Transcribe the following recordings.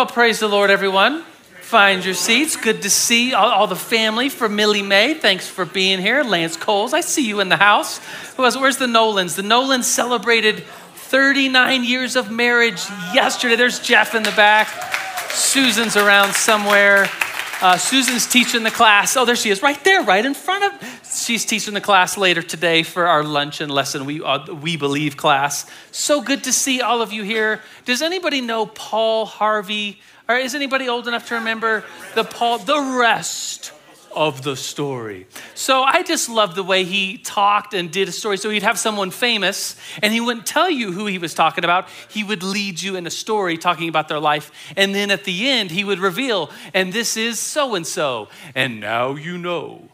Well, praise the Lord, everyone. Find your seats. Good to see all, all, the family for Millie Mae. Thanks for being here. Lance Coles, I see you in the house. Who else? Where's the Nolans? The Nolans celebrated 39 years of marriage yesterday. There's Jeff in the back. Susan's around somewhere. Uh, Susan's teaching the class. Oh, there she is, right there, right in front of. She's teaching the class later today for our luncheon lesson. We uh, we believe class. So good to see all of you here. Does anybody know Paul Harvey? Or is anybody old enough to remember the Paul? The rest of the story. So I just love the way he talked and did a story. So he'd have someone famous and he wouldn't tell you who he was talking about. He would lead you in a story talking about their life. And then at the end, he would reveal, and this is so and so. And now you know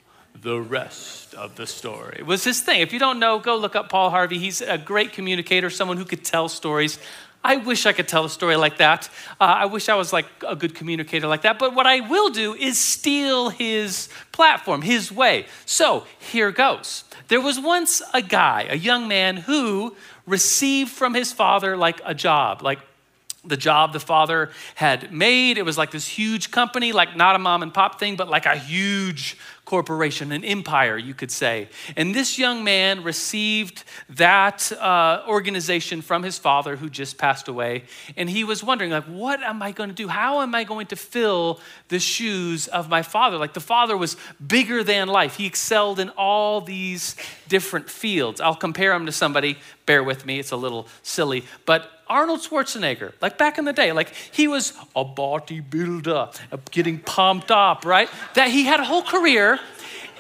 the rest of the story. It was his thing. If you don't know, go look up Paul Harvey. He's a great communicator, someone who could tell stories. I wish I could tell a story like that. Uh, I wish I was like a good communicator like that. But what I will do is steal his platform, his way. So here goes. There was once a guy, a young man, who received from his father like a job, like the job the father had made. It was like this huge company, like not a mom and pop thing, but like a huge corporation, an empire, you could say. And this young man received that uh, organization from his father who just passed away. And he was wondering, like, what am I going to do? How am I going to fill the shoes of my father? Like, the father was bigger than life. He excelled in all these different fields. I'll compare him to somebody, bear with me, it's a little silly, but Arnold Schwarzenegger, like back in the day, like he was a bodybuilder, getting pumped up, right? That he had a whole career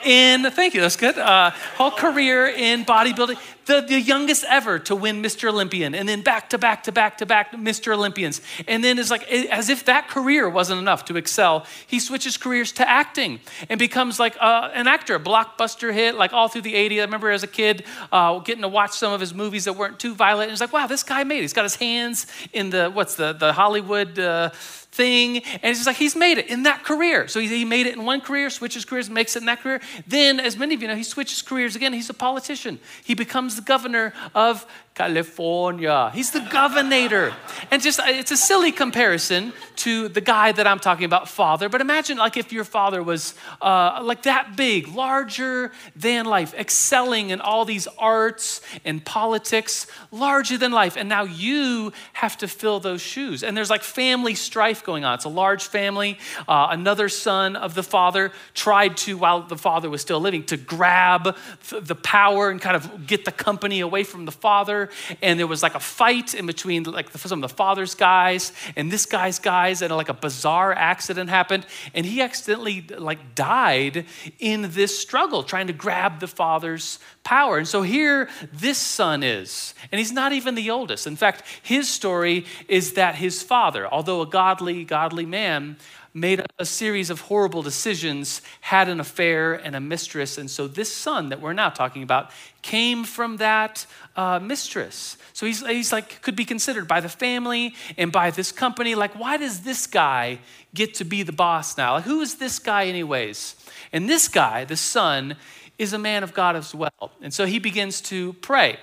in, thank you, that's good, uh, whole career in bodybuilding the, the youngest ever to win Mr. Olympian, and then back to back to back to back Mr. Olympians. And then it's like, as if that career wasn't enough to excel, he switches careers to acting and becomes like uh, an actor, a blockbuster hit, like all through the 80s. I remember as a kid uh, getting to watch some of his movies that weren't too violent. And it's like, wow, this guy made it. He's got his hands in the, what's the, the Hollywood uh, thing. And it's just like he's made it in that career. So he made it in one career, switches careers, makes it in that career. Then, as many of you know, he switches careers again. He's a politician. He becomes the governor of California. He's the governor. And just, it's a silly comparison to the guy that I'm talking about, father. But imagine like if your father was uh, like that big, larger than life, excelling in all these arts and politics, larger than life. And now you have to fill those shoes. And there's like family strife going on. It's a large family. Uh, another son of the father tried to, while the father was still living, to grab the power and kind of get the company away from the father and there was like a fight in between like some of the father's guys and this guy's guys, and like a bizarre accident happened, and he accidentally like died in this struggle trying to grab the father's power. And so here this son is, and he's not even the oldest. In fact, his story is that his father, although a godly, godly man, made a series of horrible decisions, had an affair and a mistress. And so this son that we're now talking about came from that uh, mistress. So he's, he's like, could be considered by the family and by this company. Like, why does this guy get to be the boss now? Like, who is this guy, anyways? And this guy, the son, is a man of God as well. And so he begins to pray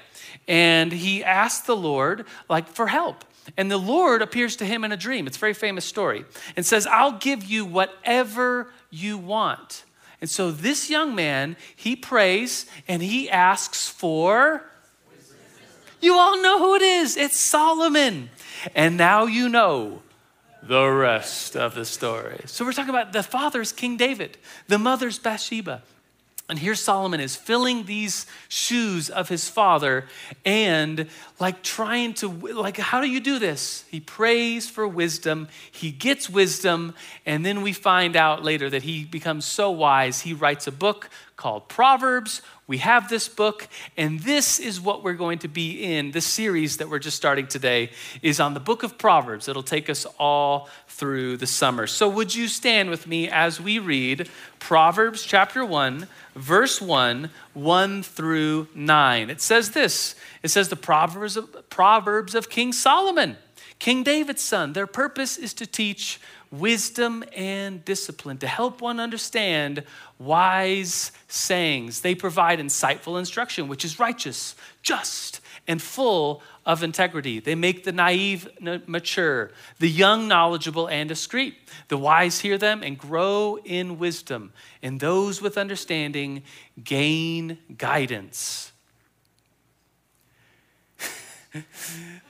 and he asks the Lord, like, for help. And the Lord appears to him in a dream. It's a very famous story. And says, I'll give you whatever you want. And so this young man, he prays and he asks for. You all know who it is. It's Solomon. And now you know the rest of the story. So we're talking about the father's King David, the mother's Bathsheba. And here Solomon is filling these shoes of his father and like trying to, like, how do you do this? He prays for wisdom, he gets wisdom, and then we find out later that he becomes so wise, he writes a book called Proverbs. We have this book, and this is what we're going to be in. This series that we're just starting today is on the book of Proverbs. It'll take us all through the summer. So, would you stand with me as we read Proverbs chapter 1, verse 1, 1 through 9? It says this it says, The Proverbs of, Proverbs of King Solomon, King David's son. Their purpose is to teach wisdom and discipline, to help one understand wise sayings. They provide insightful instruction, which is righteous, just, and full of integrity. They make the naive mature, the young knowledgeable and discreet. The wise hear them and grow in wisdom, and those with understanding gain guidance.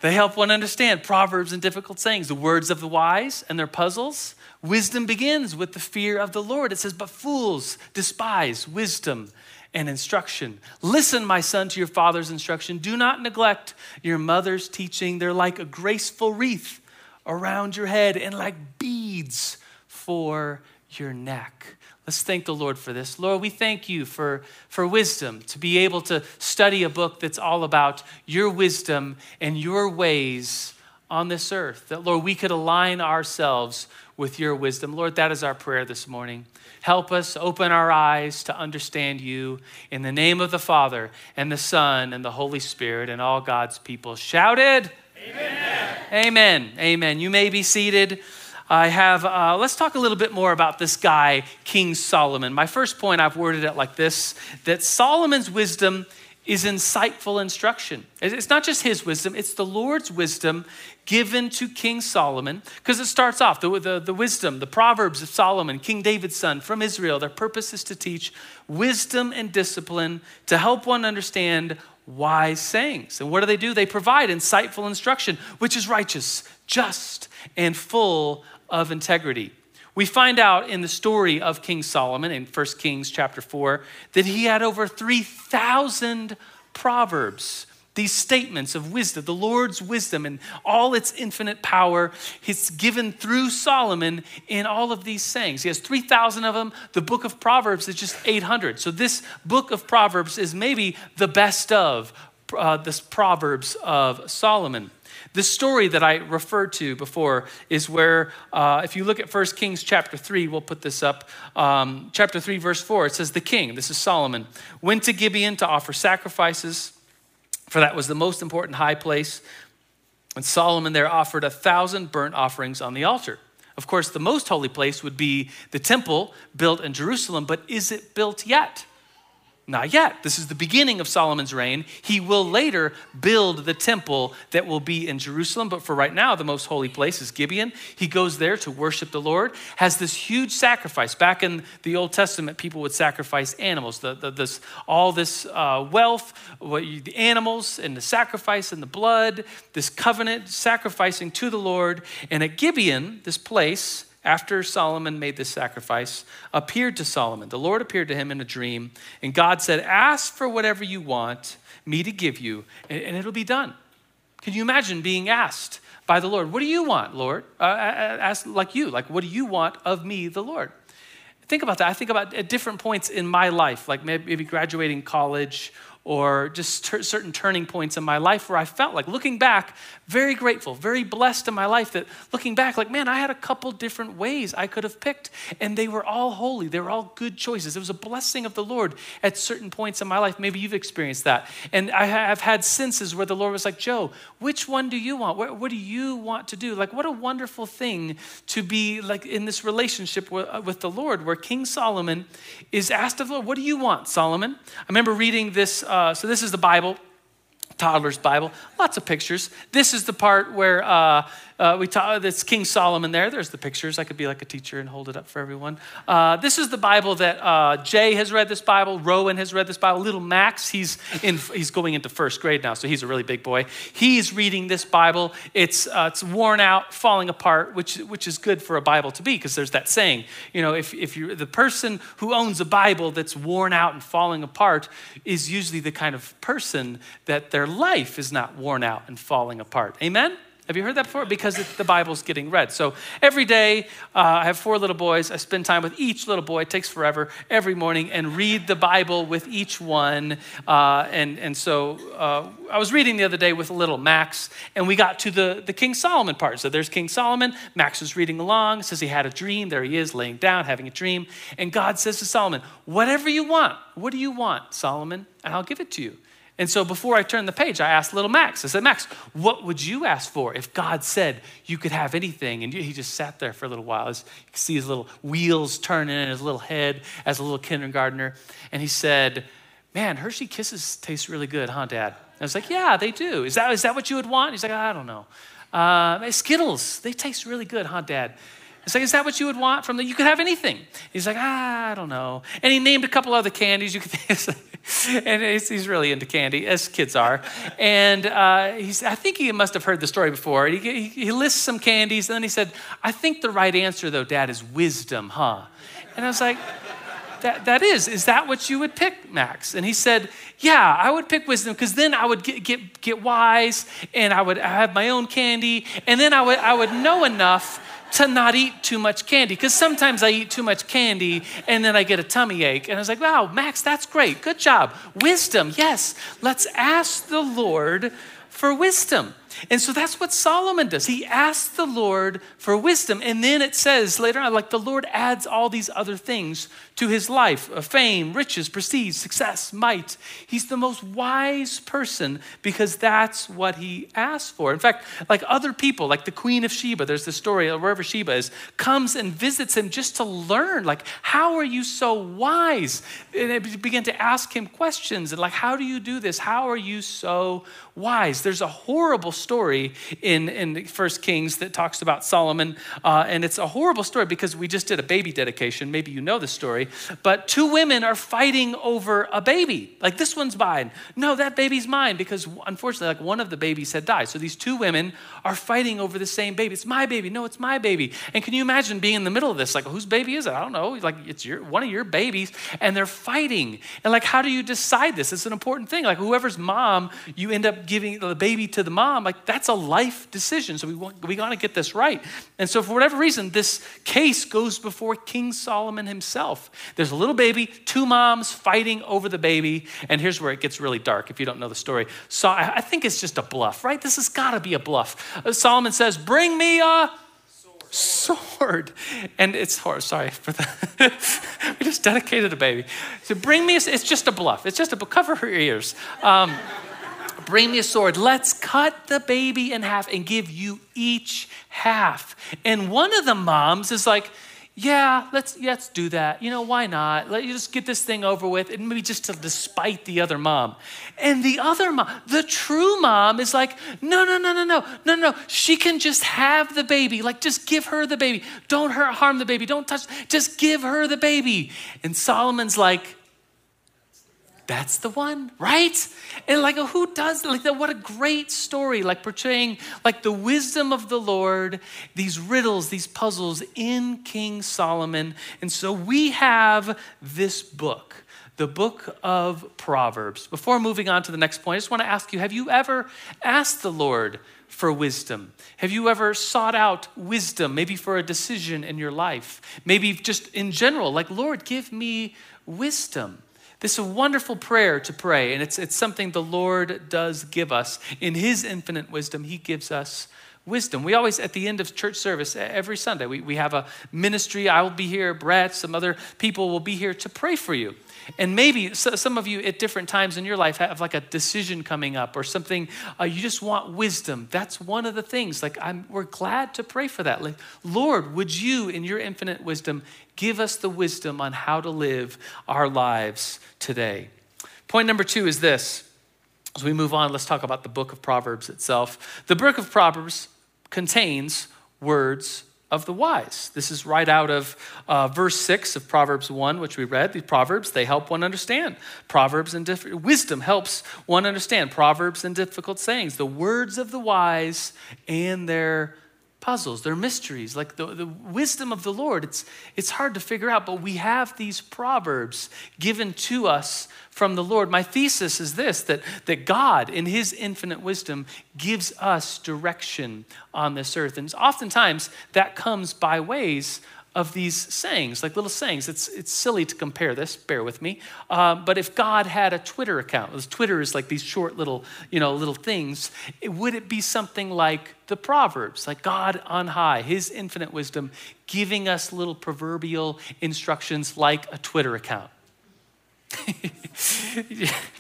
They help one understand proverbs and difficult sayings, the words of the wise and their puzzles. Wisdom begins with the fear of the Lord. It says, But fools despise wisdom and instruction. Listen, my son, to your father's instruction. Do not neglect your mother's teaching. They're like a graceful wreath around your head and like beads for your neck. Let's thank the Lord for this. Lord, we thank you for, for wisdom to be able to study a book that's all about your wisdom and your ways on this earth. That, Lord, we could align ourselves with your wisdom. Lord, that is our prayer this morning. Help us open our eyes to understand you. In the name of the Father, and the Son, and the Holy Spirit, and all God's people shouted, Amen. Amen. Amen. You may be seated. I have, uh, let's talk a little bit more about this guy, King Solomon. My first point, I've worded it like this that Solomon's wisdom is insightful instruction. It's not just his wisdom, it's the Lord's wisdom given to King Solomon. Because it starts off the, the, the, wisdom, the Proverbs of Solomon, King David's son from Israel. Their purpose is to teach wisdom and discipline to help one understand wise sayings. And what do they do? They provide insightful instruction, which is righteous, just, and full of integrity. We find out in the story of King Solomon in 1 Kings chapter 4 that he had over 3,000 proverbs, these statements of wisdom, the Lord's wisdom and all its infinite power. It's given through Solomon in all of these sayings. He has 3,000 of them. The book of Proverbs is just 800. So this book of Proverbs is maybe the best of uh, this Proverbs of Solomon. The story that I referred to before is where, uh, if you look at 1 Kings chapter 3, we'll put this up. Um, chapter 3, verse 4, it says, The king, this is Solomon, went to Gibeon to offer sacrifices, for that was the most important high place. And Solomon there offered a thousand burnt offerings on the altar. Of course, the most holy place would be the temple built in Jerusalem, but is it built yet? Not yet. This is the beginning of Solomon's reign. He will later build the temple that will be in Jerusalem, but for right now, the most holy place is Gibeon. He goes there to worship the Lord, has this huge sacrifice. Back in the Old Testament, people would sacrifice animals, the, the, this, all this uh, wealth, the animals and the sacrifice and the blood, this covenant sacrificing to the Lord. And at Gibeon, this place, after Solomon made this sacrifice, appeared to Solomon. The Lord appeared to him in a dream, and God said, Ask for whatever you want me to give you, and it'll be done. Can you imagine being asked by the Lord, What do you want, Lord? Uh, like you, like, What do you want of me, the Lord? Think about that. I think about at different points in my life, like maybe graduating college or just ter- certain turning points in my life where I felt like looking back, very grateful, very blessed in my life that looking back, like, man, I had a couple different ways I could have picked, and they were all holy. They were all good choices. It was a blessing of the Lord at certain points in my life. Maybe you've experienced that. And I have had senses where the Lord was like, Joe, which one do you want? What, what do you want to do? Like, what a wonderful thing to be like in this relationship with, uh, with the Lord, where King Solomon is asked of the Lord, What do you want, Solomon? I remember reading this uh, Uh, so this is the Bible, toddler's Bible, lots of pictures. This is the part where uh, uh, we talk, that's King Solomon there. There's the pictures. I could be like a teacher and hold it up for everyone. Uh, this is the Bible that uh, Jay has read this Bible. Rowan has read this Bible. Little Max, he's, in, he's going into first grade now, so he's a really big boy. He's reading this Bible. It's, uh, it's worn out, falling apart, which, which is good for a Bible to be because there's that saying, you know, if, if you're the person who owns a Bible that's worn out and falling apart is usually the kind of person that their life is not worn out and falling apart. Amen? Have you heard that before? Because the Bible's getting read. So every day, uh, I have four little boys. I spend time with each little boy. It takes forever every morning and read the Bible with each one. Uh, and, and so uh, I was reading the other day with little Max, and we got to the, the King Solomon part. So there's King Solomon. Max was reading along, says he had a dream. There he is, laying down, having a dream. And God says to Solomon, Whatever you want, what do you want, Solomon? And I'll give it to you. And so before I turned the page, I asked little Max, I said, Max, what would you ask for if God said you could have anything? And he just sat there for a little while. you could see his little wheels turning in his little head as a little kindergartner. And he said, Man, Hershey Kisses taste really good, huh, Dad? I was like, Yeah, they do. Is that, is that what you would want? He's like, I don't know. Uh, Skittles, they taste really good, huh, Dad? It's like, is that what you would want from the? You could have anything. He's like, ah, I don't know. And he named a couple other candies. You could, and he's really into candy, as kids are. And uh, he's, I think he must have heard the story before. He, he, he lists some candies, and then he said, I think the right answer, though, Dad, is wisdom, huh? And I was like, that, that is, is that what you would pick, Max? And he said, yeah, I would pick wisdom because then I would get, get, get wise and I would have my own candy and then I would, I would know enough to not eat too much candy because sometimes I eat too much candy and then I get a tummy ache. And I was like, wow, Max, that's great. Good job. Wisdom, yes. Let's ask the Lord for wisdom. And so that's what Solomon does. He asks the Lord for wisdom. And then it says later on, like the Lord adds all these other things to his life uh, fame, riches, prestige, success, might. He's the most wise person because that's what he asked for. In fact, like other people, like the Queen of Sheba, there's the story wherever Sheba is, comes and visits him just to learn, like, how are you so wise? And they begin to ask him questions and, like, how do you do this? How are you so wise? There's a horrible story in, in First Kings that talks about Solomon, uh, and it's a horrible story because we just did a baby dedication. Maybe you know the story, but two women are fighting over a baby. Like this one's mine. No, that baby's mine because unfortunately, like one of the babies had died. So these two women are fighting over the same baby. It's my baby. No, it's my baby. And can you imagine being in the middle of this? Like, whose baby is it? I don't know. Like, it's your one of your babies, and they're fighting. And like, how do you decide this? It's an important thing. Like, whoever's mom, you end up giving the baby to the mom. Like, that's a life decision. So we want we got to get this right. And so for whatever reason, this case goes before King Solomon himself. There's a little baby, two moms fighting over the baby, and here's where it gets really dark if you don't know the story. So I think it's just a bluff, right? This has got to be a bluff. Solomon says, "Bring me a." sword. And it's hard, sorry for the, we just dedicated a baby. So bring me, a, it's just a bluff. It's just a, cover her ears. Um, bring me a sword. Let's cut the baby in half and give you each half. And one of the moms is like, yeah, let's let's do that. You know, why not? Let you just get this thing over with, and maybe just to despite the other mom. And the other mom, the true mom, is like, no, no, no, no, no, no, no. She can just have the baby. Like, just give her the baby. Don't hurt, harm the baby. Don't touch. Just give her the baby. And Solomon's like, that's the one, right? And like, who does like that? What a great story, like portraying like the wisdom of the Lord, these riddles, these puzzles in King Solomon. And so we have this book, the book of Proverbs. Before moving on to the next point, I just want to ask you have you ever asked the Lord for wisdom? Have you ever sought out wisdom, maybe for a decision in your life? Maybe just in general, like, Lord, give me wisdom. This is a wonderful prayer to pray, and it's, it's something the Lord does give us. In His infinite wisdom, He gives us wisdom. We always, at the end of church service, every Sunday, we, we have a ministry. I will be here, Brett, some other people will be here to pray for you. And maybe some of you at different times in your life have like a decision coming up or something, uh, you just want wisdom. That's one of the things. Like, I'm, we're glad to pray for that. Like, Lord, would you, in your infinite wisdom, give us the wisdom on how to live our lives today? Point number two is this. As we move on, let's talk about the book of Proverbs itself. The book of Proverbs contains words of the wise. This is right out of uh, verse 6 of Proverbs 1, which we read. The Proverbs, they help one understand. Proverbs and diff- wisdom helps one understand. Proverbs and difficult sayings, the words of the wise and their puzzles, they're mysteries. Like the, the wisdom of the Lord, it's, it's hard to figure out, but we have these proverbs given to us from the Lord. My thesis is this that, that God, in his infinite wisdom, gives us direction on this earth. And oftentimes that comes by ways of these sayings, like little sayings. It's, it's silly to compare this, bear with me. Uh, but if God had a Twitter account, Twitter is like these short little, you know, little things, it, would it be something like the Proverbs, like God on high, his infinite wisdom, giving us little proverbial instructions like a Twitter account?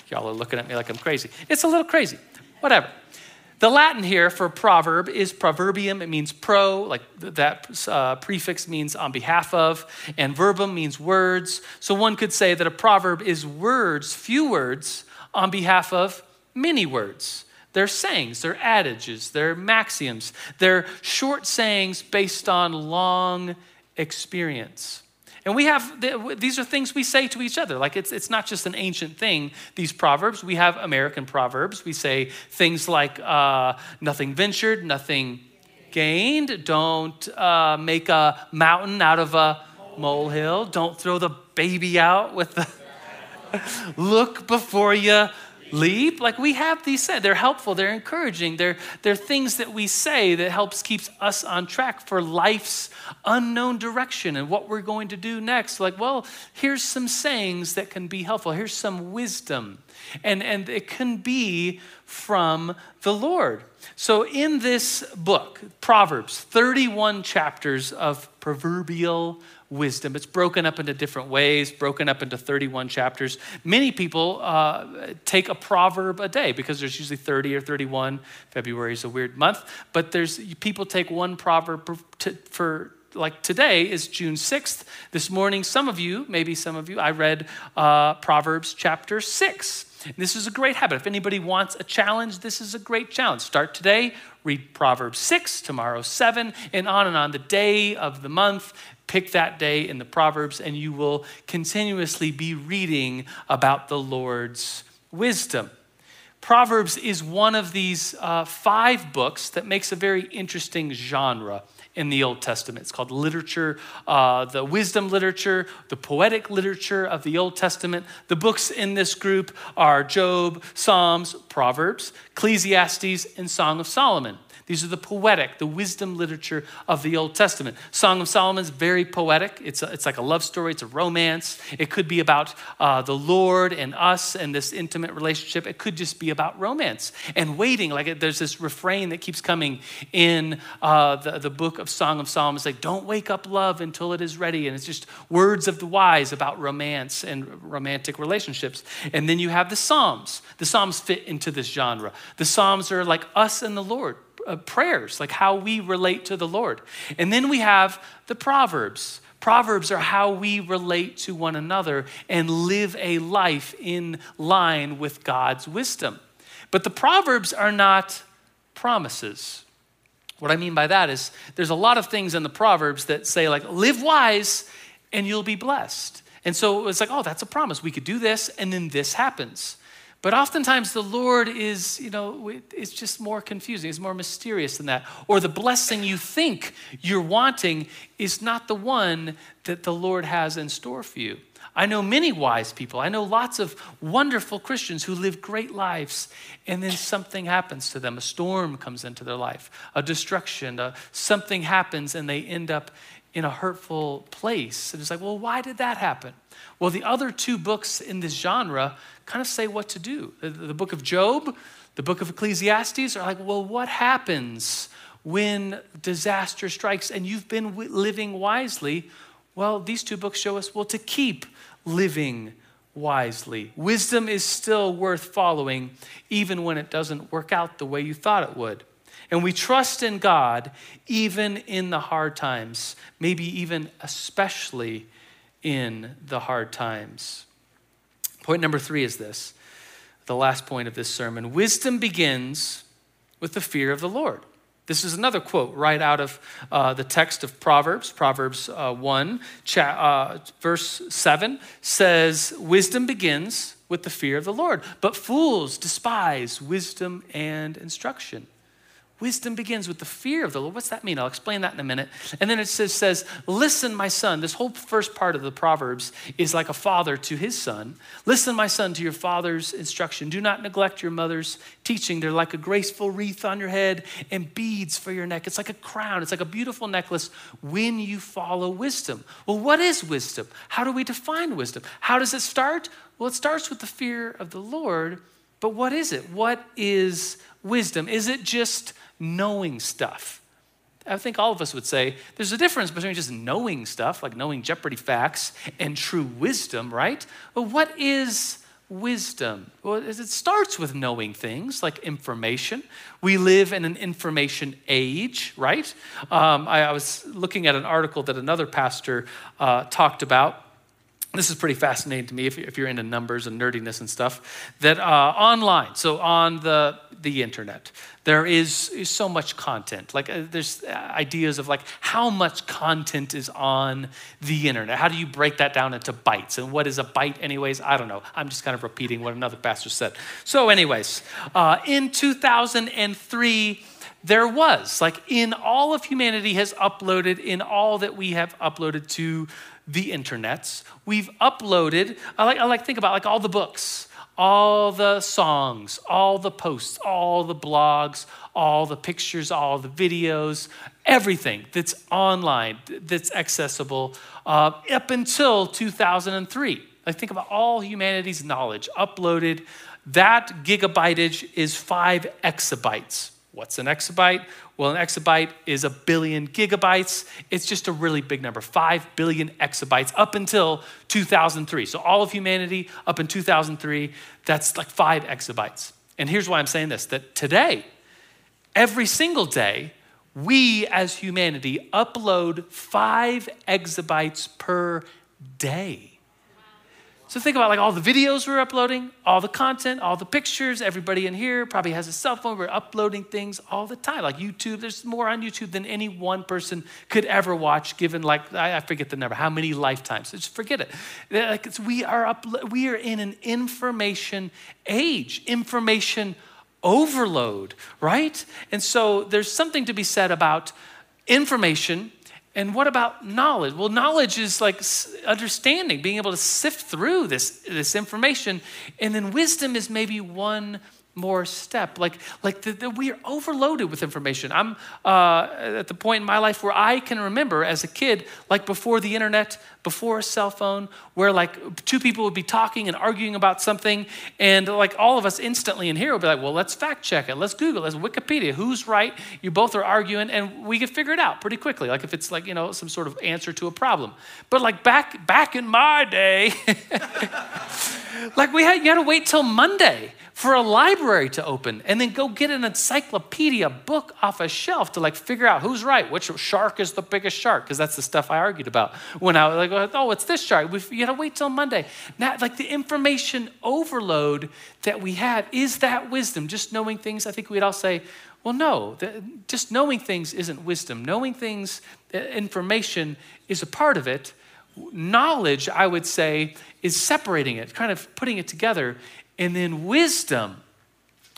Y'all are looking at me like I'm crazy. It's a little crazy, whatever. The Latin here for proverb is proverbium. It means pro, like that uh, prefix means on behalf of, and verbum means words. So one could say that a proverb is words, few words, on behalf of many words. They're sayings, they're adages, they're maxims, they're short sayings based on long experience. And we have, these are things we say to each other. Like it's, it's not just an ancient thing, these proverbs. We have American proverbs. We say things like uh, nothing ventured, nothing gained. Don't uh, make a mountain out of a molehill. Don't throw the baby out with the look before you leap. Like we have these said, they're helpful, they're encouraging, they're, they're things that we say that helps keeps us on track for life's unknown direction and what we're going to do next. Like, well, here's some sayings that can be helpful. Here's some wisdom. And, and it can be from the Lord. So, in this book, Proverbs, 31 chapters of proverbial wisdom. It's broken up into different ways, broken up into 31 chapters. Many people uh, take a proverb a day because there's usually 30 or 31. February is a weird month, but there's people take one proverb to, for like today is June 6th. This morning, some of you, maybe some of you, I read uh, Proverbs chapter 6. This is a great habit. If anybody wants a challenge, this is a great challenge. Start today, read Proverbs 6, tomorrow 7, and on and on. The day of the month, pick that day in the Proverbs, and you will continuously be reading about the Lord's wisdom. Proverbs is one of these uh, five books that makes a very interesting genre in the Old Testament. It's called literature, uh, the wisdom literature, the poetic literature of the Old Testament. The books in this group are Job, Psalms, Proverbs, Ecclesiastes, and Song of Solomon. These are the poetic, the wisdom literature of the Old Testament. Song of Solomon is very poetic. It's, a, it's like a love story, it's a romance. It could be about uh, the Lord and us and this intimate relationship. It could just be about romance and waiting. Like there's this refrain that keeps coming in uh, the, the book of Song of Solomon. It's like, don't wake up love until it is ready. And it's just words of the wise about romance and romantic relationships. And then you have the Psalms. The Psalms fit into this genre. The Psalms are like us and the Lord uh, prayers, like how we relate to the Lord. And then we have the Proverbs. Proverbs are how we relate to one another and live a life in line with God's wisdom. But the Proverbs are not promises. What I mean by that is there's a lot of things in the Proverbs that say, like, live wise and you'll be blessed. And so it's like, oh, that's a promise. We could do this and then this happens. But oftentimes the Lord is, you know, it's just more confusing. It's more mysterious than that. Or the blessing you think you're wanting is not the one that the Lord has in store for you. I know many wise people. I know lots of wonderful Christians who live great lives, and then something happens to them. A storm comes into their life, a destruction, a, something happens, and they end up in a hurtful place. And it's like, well, why did that happen? Well, the other two books in this genre kind of say what to do. The, the book of Job, the book of Ecclesiastes are like, well, what happens when disaster strikes and you've been living wisely? Well, these two books show us, well, to keep living wisely. Wisdom is still worth following, even when it doesn't work out the way you thought it would. And we trust in God even in the hard times, maybe even especially in the hard times. Point number three is this the last point of this sermon wisdom begins with the fear of the Lord. This is another quote right out of uh, the text of Proverbs. Proverbs uh, 1, cha- uh, verse 7 says, Wisdom begins with the fear of the Lord, but fools despise wisdom and instruction. Wisdom begins with the fear of the Lord. What's that mean? I'll explain that in a minute. And then it says, says, Listen, my son. This whole first part of the Proverbs is like a father to his son. Listen, my son, to your father's instruction. Do not neglect your mother's teaching. They're like a graceful wreath on your head and beads for your neck. It's like a crown, it's like a beautiful necklace when you follow wisdom. Well, what is wisdom? How do we define wisdom? How does it start? Well, it starts with the fear of the Lord. But what is it? What is wisdom? Is it just knowing stuff. I think all of us would say there's a difference between just knowing stuff, like knowing Jeopardy facts, and true wisdom, right? But what is wisdom? Well, it starts with knowing things like information. We live in an information age, right? Um, I, I, was looking at an article that another pastor uh, talked about. This is pretty fascinating to me if, if you're into numbers and nerdiness and stuff. That uh, online, so on the, the internet, there is, is so much content. Like uh, there's ideas of like how much content is on the internet. How do you break that down into bytes? And what is a byte, anyways? I don't know. I'm just kind of repeating what another pastor said. So, anyways, uh, in 2003 there was like in all of humanity has uploaded in all that we have uploaded to the internets we've uploaded i like i like think about like all the books all the songs, all the posts, all the blogs, all the pictures, all the videos, everything that's online, that's accessible uh, up until 2003. I think about all humanity's knowledge uploaded. That gigabyteage is five exabytes. What's an exabyte? Well, an exabyte is a billion gigabytes. It's just a really big number 5 billion exabytes up until 2003. So, all of humanity up in 2003, that's like 5 exabytes. And here's why I'm saying this that today, every single day, we as humanity upload 5 exabytes per day. So think about like all the videos we're uploading, all the content, all the pictures. Everybody in here probably has a cell phone. We're uploading things all the time. Like YouTube, there's more on YouTube than any one person could ever watch, given like I forget the number, how many lifetimes. Just forget it. Like we are up, we are in an information age, information overload, right? And so there's something to be said about information and what about knowledge? Well, knowledge is like understanding, being able to sift through this, this information. And then wisdom is maybe one more step. Like, like the, the, we are overloaded with information. I'm uh, at the point in my life where I can remember as a kid, like before the internet, before a cell phone, where like two people would be talking and arguing about something, and like all of us instantly in here would be like, well, let's fact check it, let's Google, let's Wikipedia, who's right? You both are arguing, and we could figure it out pretty quickly. Like if it's like you know some sort of answer to a problem. But like back back in my day, like we had you had to wait till Monday for a library to open and then go get an encyclopedia book off a shelf to like figure out who's right, which shark is the biggest shark, because that's the stuff I argued about when I was like, oh, it's this shark. We, you gotta wait till Monday. Now, like the information overload that we have, is that wisdom? Just knowing things, I think we'd all say, well, no, just knowing things isn't wisdom. Knowing things, uh, information is a part of it. Knowledge, I would say, is separating it, kind of putting it together. And then wisdom,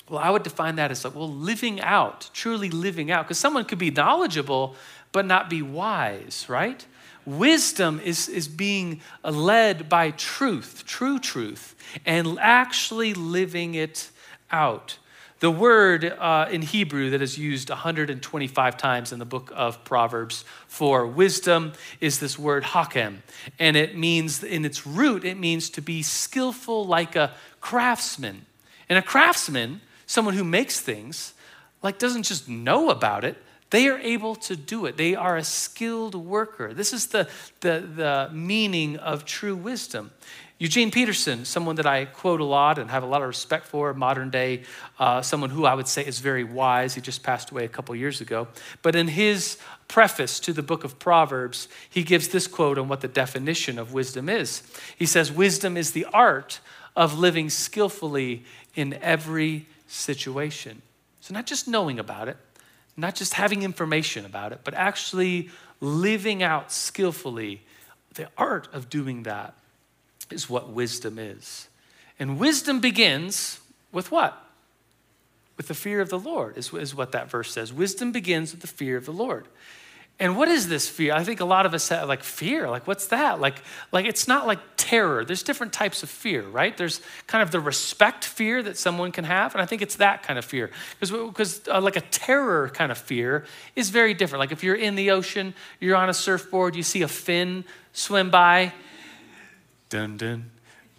well, I would define that as like, well, living out, truly living out. Because someone could be knowledgeable, but not be wise, right? Wisdom is, is being led by truth, true truth, and actually living it out. The word uh, in Hebrew that is used 125 times in the book of Proverbs for wisdom is this word hakem. And it means, in its root, it means to be skillful like a craftsman. And a craftsman, someone who makes things, like doesn't just know about it, they are able to do it. They are a skilled worker. This is the, the, the meaning of true wisdom. Eugene Peterson, someone that I quote a lot and have a lot of respect for, modern day, uh, someone who I would say is very wise. He just passed away a couple years ago. But in his preface to the book of Proverbs, he gives this quote on what the definition of wisdom is. He says, Wisdom is the art of living skillfully in every situation. So, not just knowing about it, not just having information about it, but actually living out skillfully. The art of doing that is what wisdom is. And wisdom begins with what? With the fear of the Lord, is, is what that verse says. Wisdom begins with the fear of the Lord. And what is this fear? I think a lot of us have like fear. Like, what's that? Like, like it's not like terror. There's different types of fear, right? There's kind of the respect fear that someone can have, and I think it's that kind of fear. Because, because uh, like a terror kind of fear is very different. Like if you're in the ocean, you're on a surfboard, you see a fin swim by, dun dun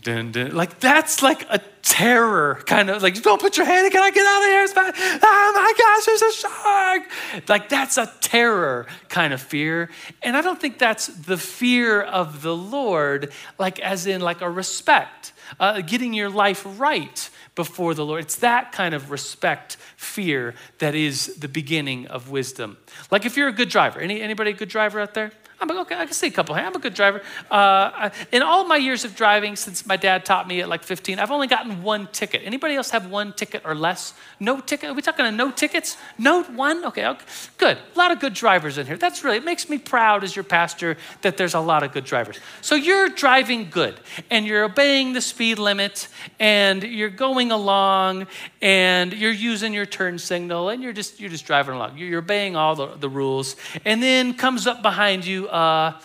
Dun, dun. Like that's like a terror kind of like don't put your hand in, can I get out of here? It's bad. Oh my gosh, there's a shark. Like that's a terror kind of fear. And I don't think that's the fear of the Lord, like as in like a respect. uh, getting your life right before the Lord. It's that kind of respect, fear that is the beginning of wisdom. Like if you're a good driver, any, anybody a good driver out there? I'm like, okay. I can see a couple. Hey, I'm a good driver. Uh, in all my years of driving, since my dad taught me at like 15, I've only gotten one ticket. Anybody else have one ticket or less? No ticket? Are we talking no tickets? No one? Okay, okay, good. A lot of good drivers in here. That's really, it makes me proud as your pastor that there's a lot of good drivers. So you're driving good and you're obeying the speed limit and you're going along and you're using your turn signal and you're just, you're just driving along. You're obeying all the, the rules. And then comes up behind you a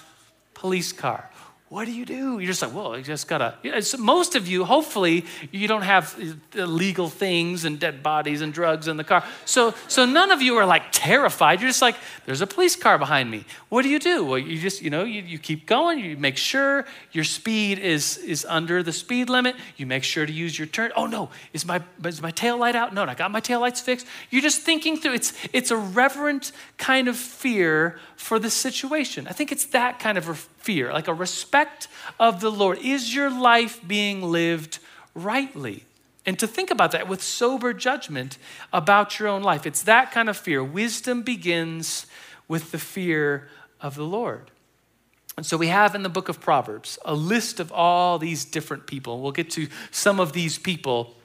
police car what do you do? You're just like, well, you just gotta. Most of you, hopefully, you don't have illegal things and dead bodies and drugs in the car. So, so none of you are like terrified. You're just like, there's a police car behind me. What do you do? Well, you just, you know, you, you keep going. You make sure your speed is is under the speed limit. You make sure to use your turn. Oh no, is my is my tail light out? No, I got my tail lights fixed. You're just thinking through. It's it's a reverent kind of fear for the situation. I think it's that kind of fear, like a respect of the Lord. Is your life being lived rightly? And to think about that with sober judgment about your own life. It's that kind of fear. Wisdom begins with the fear of the Lord. And so we have in the book of Proverbs a list of all these different people. We'll get to some of these people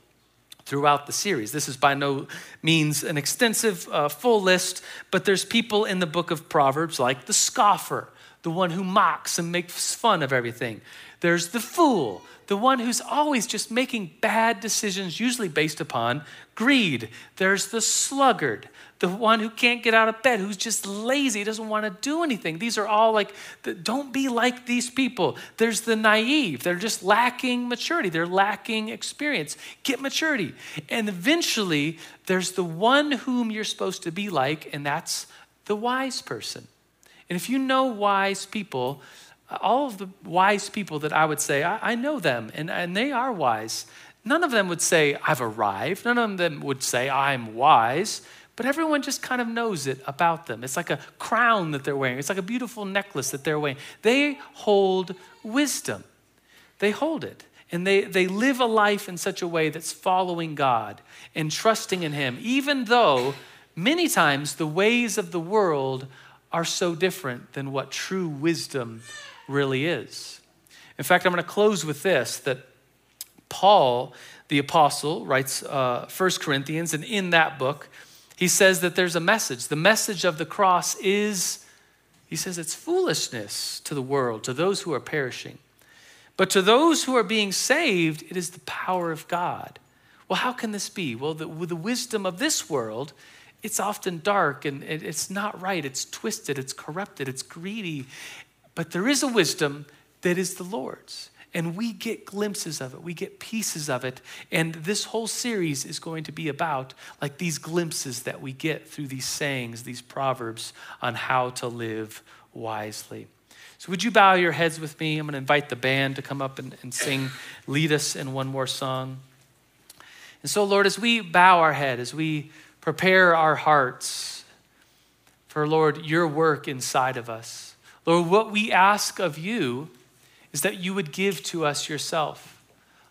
throughout the series. This is by no means an extensive, uh, full list, but there's people in the book of Proverbs like the scoffer, the one who mocks and makes fun of everything. There's the fool, the one who's always just making bad decisions, usually based upon greed. There's the sluggard, the one who can't get out of bed, who's just lazy, doesn't want to do anything. These are all like, don't be like these people. There's the naive, they're just lacking maturity, they're lacking experience. Get maturity. And eventually, there's the one whom you're supposed to be like, and that's the wise person. And if you know wise people, all of the wise people that I would say, I, I, know them and, and they are wise. None of them would say, I've arrived. None of them would say, I'm wise. But everyone just kind of knows it about them. It's like a crown that they're wearing, it's like a beautiful necklace that they're wearing. They hold wisdom, they hold it. And they, they live a life in such a way that's following God and trusting in Him, even though many times the ways of the world are so different than what true wisdom really is. In fact, I'm going to close with this that Paul, the apostle, writes uh, 1 Corinthians, and in that book, he says that there's a message. The message of the cross is, he says, it's foolishness to the world, to those who are perishing. But to those who are being saved, it is the power of God. Well, how can this be? Well, the, the wisdom of this world, it's often dark and it's not right. It's twisted, it's corrupted, it's greedy. But there is a wisdom that is the Lord's. And we get glimpses of it, we get pieces of it. And this whole series is going to be about like these glimpses that we get through these sayings, these proverbs on how to live wisely. So, would you bow your heads with me? I'm going to invite the band to come up and, and sing, lead us in one more song. And so, Lord, as we bow our head, as we Prepare our hearts for, Lord, your work inside of us. Lord, what we ask of you is that you would give to us yourself.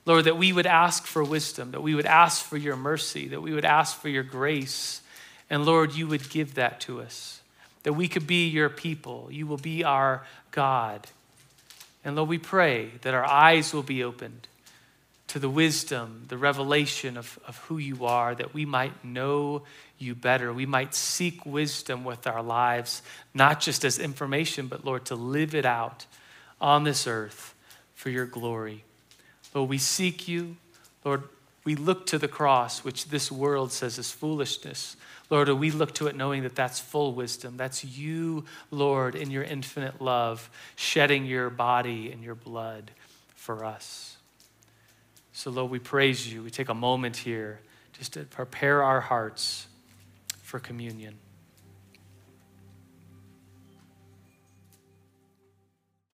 Lord, that we would ask for wisdom, that we would ask for your mercy, that we would ask for your grace. And Lord, you would give that to us, that we could be your people. You will be our God. And Lord, we pray that our eyes will be opened to the wisdom, the revelation of, of who you are, that we might know you better. We might seek wisdom with our lives, not just as information, but Lord, to live it out on this earth for your glory. Lord, we seek you. Lord, we look to the cross, which this world says is foolishness. Lord, we look to it knowing that that's full wisdom. That's you, Lord, in your infinite love, shedding your body and your blood for us. So, Lord, we praise you. We take a moment here just to prepare our hearts for communion.